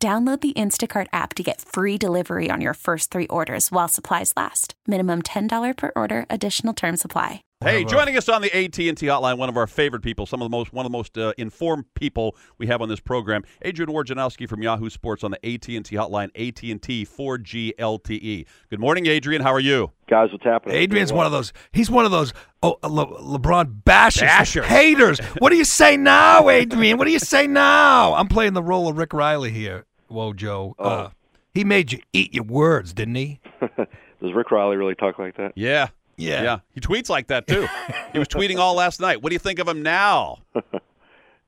Download the Instacart app to get free delivery on your first three orders while supplies last. Minimum $10 per order, additional term supply. Hey, joining us on the AT&T hotline, one of our favorite people, some of the most, one of the most uh, informed people we have on this program, Adrian Wojnarowski from Yahoo Sports on the AT&T hotline, AT&T 4G LTE. Good morning, Adrian. How are you? Guys, what's happening? Adrian's one of those. He's one of those. Oh, Le- LeBron bashers, Bashers. haters. What do you say now, Adrian? What do you say now? I'm playing the role of Rick Reilly here. Whoa, Joe. Oh. Uh, he made you eat your words, didn't he? Does Rick Reilly really talk like that? Yeah. Yeah. Yeah. He tweets like that, too. he was tweeting all last night. What do you think of him now?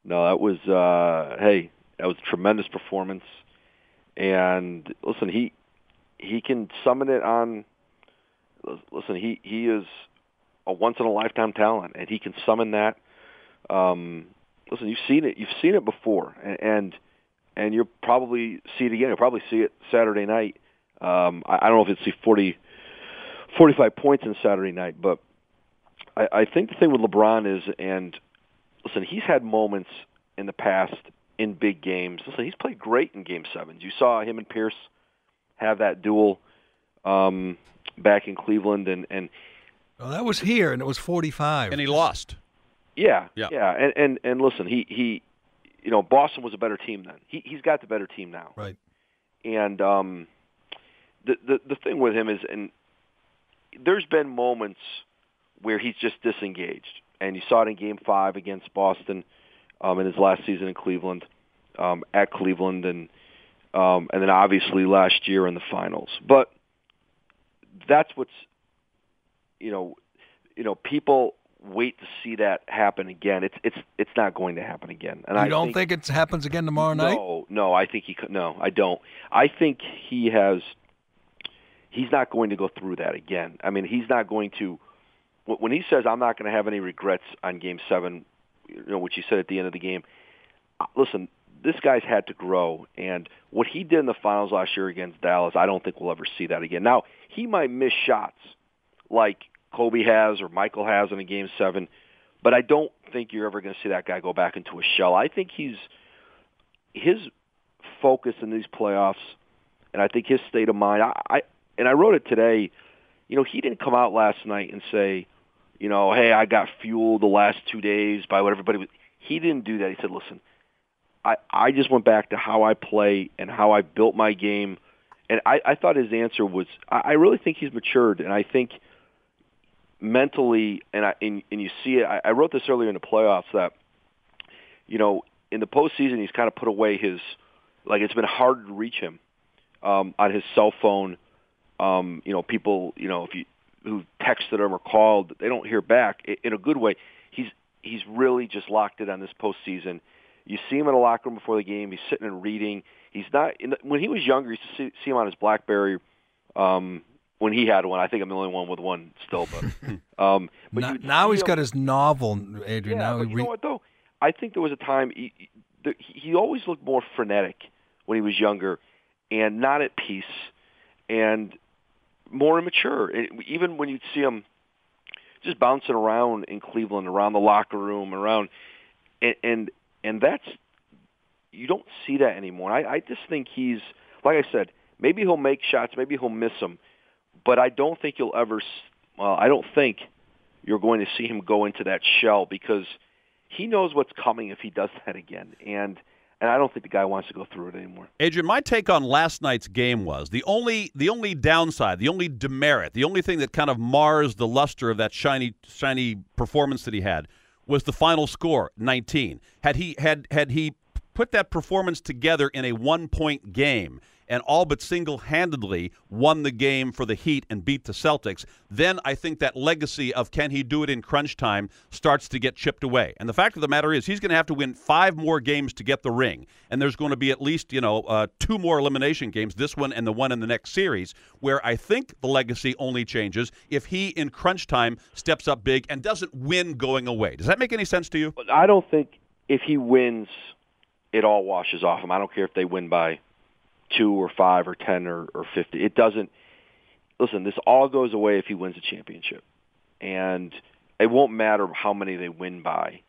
No, that was uh hey, that was a tremendous performance. And listen, he he can summon it on listen, he he is a once in a lifetime talent and he can summon that um listen, you've seen it you've seen it before and and, and you'll probably see it again. You'll probably see it Saturday night. Um I, I don't know if you'll see 40 45 points in Saturday night, but I, I think the thing with LeBron is, and listen, he's had moments in the past in big games. Listen, he's played great in Game Sevens. You saw him and Pierce have that duel um, back in Cleveland, and and Well, that was here, and it was 45. And he lost. yeah, Yeah. yeah, and and and listen, he he, you know, Boston was a better team then. He he's got the better team now. Right. And um, the the the thing with him is, and there's been moments where he's just disengaged, and you saw it in Game Five against Boston um, in his last season in Cleveland, um, at Cleveland, and um, and then obviously last year in the finals. But that's what's you know, you know, people wait to see that happen again. It's it's it's not going to happen again. And you I don't think, think, it happens again tomorrow night? no, no, I think he could. No, I don't. I think he has. He's not going to go through that again. I mean, he's not going to. When he says, "I'm not going to have any regrets on Game Seven, you know, which he said at the end of the game. uh, Listen, this guy's had to grow, and what he did in the finals last year against Dallas, I don't think we'll ever see that again. Now, he might miss shots like Kobe has or Michael has in a Game Seven, but I don't think you're ever going to see that guy go back into a shell. I think he's his focus in these playoffs, and I think his state of mind. I, I and I wrote it today. You know, he didn't come out last night and say, you know, hey, I got fueled the last two days by what everybody was. He didn't do that. He said, listen, I I just went back to how I play and how I built my game, and I I thought his answer was. I, I really think he's matured, and I think mentally, and I and, and you see it. I, I wrote this earlier in the playoffs that, you know, in the postseason, he's kind of put away his, like it's been hard to reach him um, on his cell phone. Um, you know, people, you know, if you who texted him or called, they don't hear back in a good way. He's he's really just locked it on this postseason. You see him in the locker room before the game. He's sitting and reading. He's not. In the, when he was younger, you used to see, see him on his BlackBerry. Um, when he had one, I think I'm the only one with one still. But, um, but now you'd now see he's him- got his novel, Adrian. yeah, now but you re- know what though? I think there was a time he, he- he always looked more frenetic when he was younger, and not at peace, and more immature. And even when you'd see him just bouncing around in Cleveland, around the locker room, around, and and, and that's you don't see that anymore. I, I just think he's like I said. Maybe he'll make shots. Maybe he'll miss them, but I don't think you'll ever. Well, I don't think you're going to see him go into that shell because he knows what's coming if he does that again, and and I don't think the guy wants to go through it anymore. Adrian, my take on last night's game was the only the only downside, the only demerit, the only thing that kind of mars the luster of that shiny shiny performance that he had was the final score, 19. Had he had had he put that performance together in a one-point game and all but single handedly won the game for the Heat and beat the Celtics, then I think that legacy of can he do it in crunch time starts to get chipped away. And the fact of the matter is, he's going to have to win five more games to get the ring. And there's going to be at least, you know, uh, two more elimination games, this one and the one in the next series, where I think the legacy only changes if he in crunch time steps up big and doesn't win going away. Does that make any sense to you? I don't think if he wins, it all washes off him. I don't care if they win by two or five or ten or, or fifty. It doesn't. Listen, this all goes away if he wins a championship, and it won't matter how many they win by.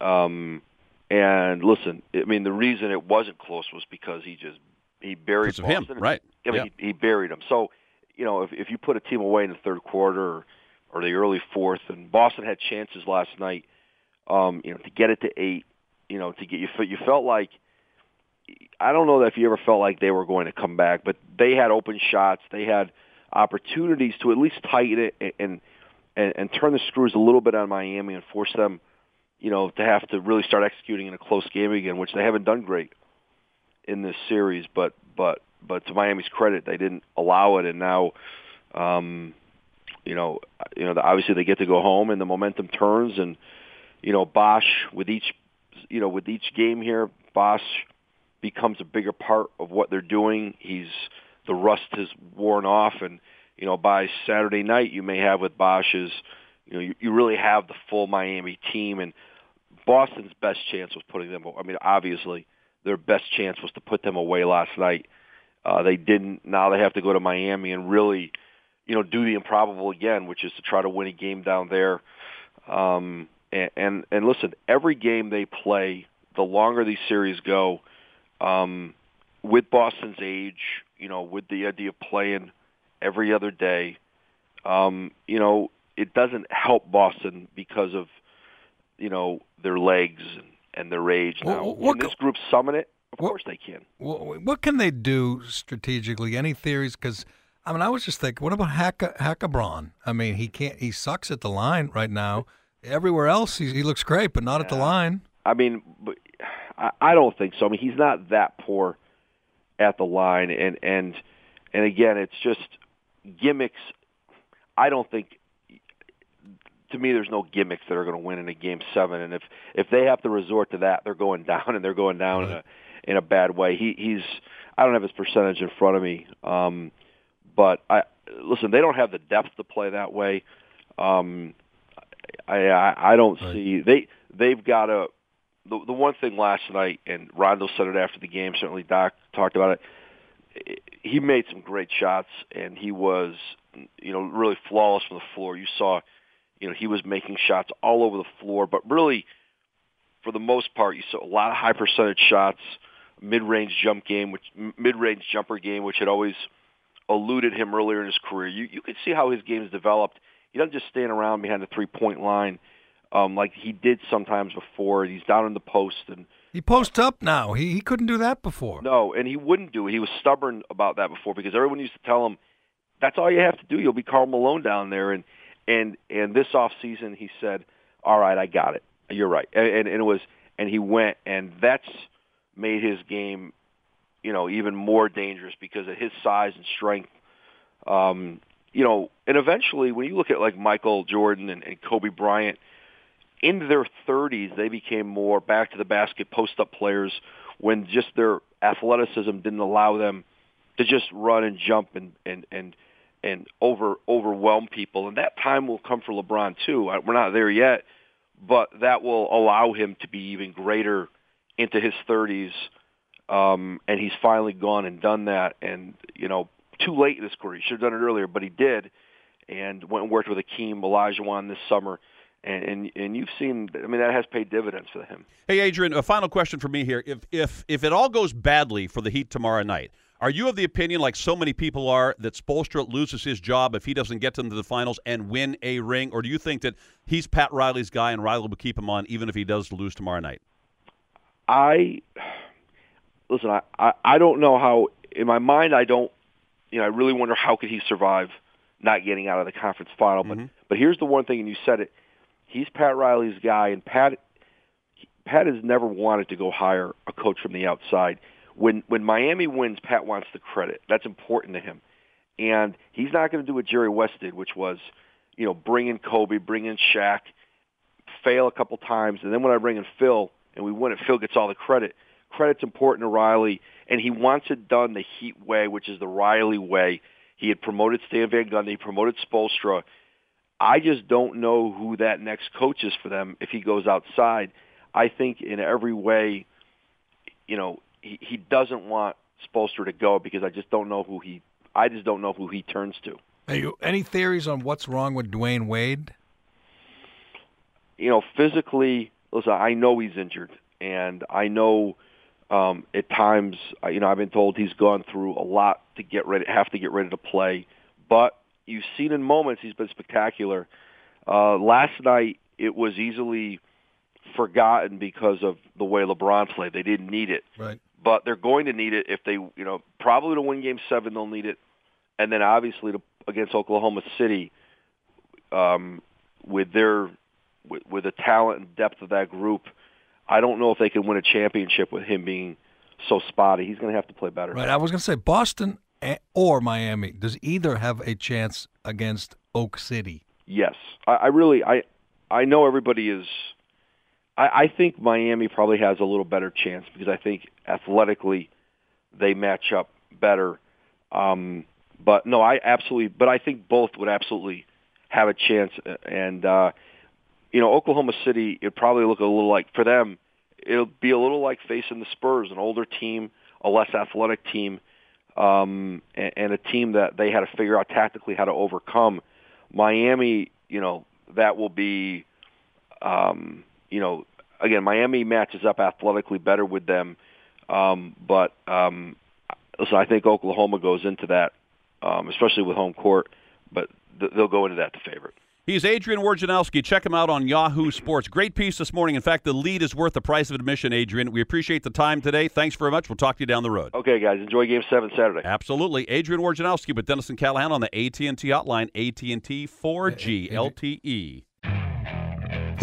Um, and listen, I mean, the reason it wasn't close was because he just he buried Because of Boston. him, right? I mean, Yeah. he, he buried them. So, you know, if if you put a team away in the third quarter or, or the early fourth, and Boston had chances last night, um, you know, to get it to eight, you know, to get you you felt like I don't know that if you ever felt like they were going to come back, but they had open shots, they had opportunities to at least tighten it and and, and, and turn the screws a little bit on Miami and force them, you know, to have to really start executing in a close game again, which they haven't done great in this series, but but but to Miami's credit, they didn't allow it, and now, um, you know, you know, obviously they get to go home, and the momentum turns, and you know, Bosh with each, you know, with each game here, Bosh becomes a bigger part of what they're doing. He's the rust has worn off, and you know, by Saturday night, you may have with Bosh's, you know, you, you really have the full Miami team, and Boston's best chance was putting them. I mean, obviously their best chance was to put them away last night. Uh, they didn't. Now they have to go to Miami and really, you know, do the improbable again, which is to try to win a game down there. Um, and, and and listen, every game they play, the longer these series go, um, with Boston's age, you know, with the idea of playing every other day, um, you know, it doesn't help Boston because of, you know, their legs and, and their age. Well, Now, what can this group summon it? Of what- course they can. What, what can they do strategically? Any theories? Because I mean, I was just thinking, what about Hacka Hackabron? I mean, he can't. He sucks at the line right now. Everywhere else, he, he looks great, but not at the line. I mean, but I, I don't think so. I mean, he's not that poor at the line, and and and again, it's just gimmicks. I don't think. To me, there's no gimmicks that are going to win in a game seven, and if if they have to resort to that, they're going down, and they're going down in a in a bad way. He he's I don't have his percentage in front of me, um, but I listen. They don't have the depth to play that way. Um, I I, I don't Right. see they they've got to the the one thing last night, and Rondo said it after the game. Certainly, Doc talked about it. He made some great shots, and he was, you know, really flawless from the floor. You saw, you know, he was making shots all over the floor, but really, for the most part, you saw a lot of high percentage shots, mid-range jump game, which mid-range jumper game, which had always eluded him earlier in his career. You you could see how his game has developed. He doesn't just stand around behind the three-point line um, like he did sometimes before. He's down in the post and He posts up now. He he couldn't do that before. no, and he wouldn't do it. He was stubborn about that before because everyone used to tell him, "That's all you have to do. You'll be Karl Malone down there." And and and this off season, he said, "All right, I got it. You're right." And, and, and it was, and he went, and that's made his game, you know, even more dangerous because of his size and strength. Um, you know, and eventually, when you look at like Michael Jordan and, and Kobe Bryant, into their 30s, they became more back to the basket post up players when just their athleticism didn't allow them to just run and jump and and and and over overwhelm people. And that time will come for LeBron too. We're not there yet, but that will allow him to be even greater into his 30s. Um, and he's finally gone and done that. And you know, too late in his career. He should have done it earlier, but he did. And went and worked with Akeem Olajuwon this summer. And, and and you've seen, I mean, that has paid dividends for him. Hey, Adrian, a final question for me here. If if if it all goes badly for the Heat tomorrow night, are you of the opinion, like so many people are, that Spoelstra loses his job if he doesn't get them to the finals and win a ring, or do you think that he's Pat Riley's guy and Riley will keep him on even if he does lose tomorrow night? I listen. I, I I don't know how. In my mind, I don't. You know, I really wonder how could he survive not getting out of the conference final. But Mhm. but here's the one thing, and you said it. He's Pat Riley's guy, and Pat Pat has never wanted to go hire a coach from the outside. when when Miami wins, Pat wants the credit. That's important to him, and he's not going to do what Jerry West did, which was, you know, bring in Kobe, bring in Shaq, fail a couple times, and then when I bring in Phil and we win it, Phil gets all the credit. Credit's important to Riley, and he wants it done the Heat way, which is the Riley way. He had promoted Stan Van Gundy, promoted Spoelstra. I just don't know who that next coach is for them if he goes outside. I think in every way, you know, he, he doesn't want Spoelstra to go because I just don't know who he. I just don't know who he turns to. Hey, any theories on what's wrong with Dwyane Wade? You know, physically, listen, I know he's injured, and I know um, at times, you know, I've been told he's gone through a lot to get ready, have to get ready to play. But you've seen in moments he's been spectacular. Uh, last night it was easily forgotten because of the way LeBron played. They didn't need it, right? But they're going to need it if they, you know, probably to win Game Seven they'll need it, and then obviously to, against Oklahoma City, um, with their with, with the talent and depth of that group, I don't know if they can win a championship with him being so spotty. He's going to have to play better. Right. I was going to say Boston or Miami. Does either have a chance against Oak City? Yes, I, I really I I know everybody is. I, I think Miami probably has a little better chance because I think athletically they match up better. Um, but no, I absolutely. But I think both would absolutely have a chance. And uh, you know, Oklahoma City, it probably look a little like for them. It'll be a little like facing the Spurs, an older team, a less athletic team, um, and, and a team that they had to figure out tactically how to overcome. Miami, you know, that will be, um, you know, again, Miami matches up athletically better with them, um, but um, so I think Oklahoma goes into that, um, especially with home court, but th- they'll go into that the favorite. He's Adrian Wojnarowski. Check him out on Yahoo Sports. Great piece this morning. In fact, the lead is worth the price of admission, Adrian. We appreciate the time today. Thanks very much. We'll talk to you down the road. Okay, guys. Enjoy Game 7 Saturday. Absolutely. Adrian Wojnarowski with Dennis and Callahan on the AT&T hotline, AT&T 4G LTE.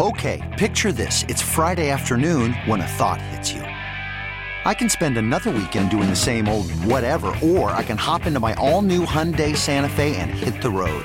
Okay, picture this. It's Friday afternoon when a thought hits you. I can spend another weekend doing the same old whatever, or I can hop into my all-new Hyundai Santa Fe and hit the road.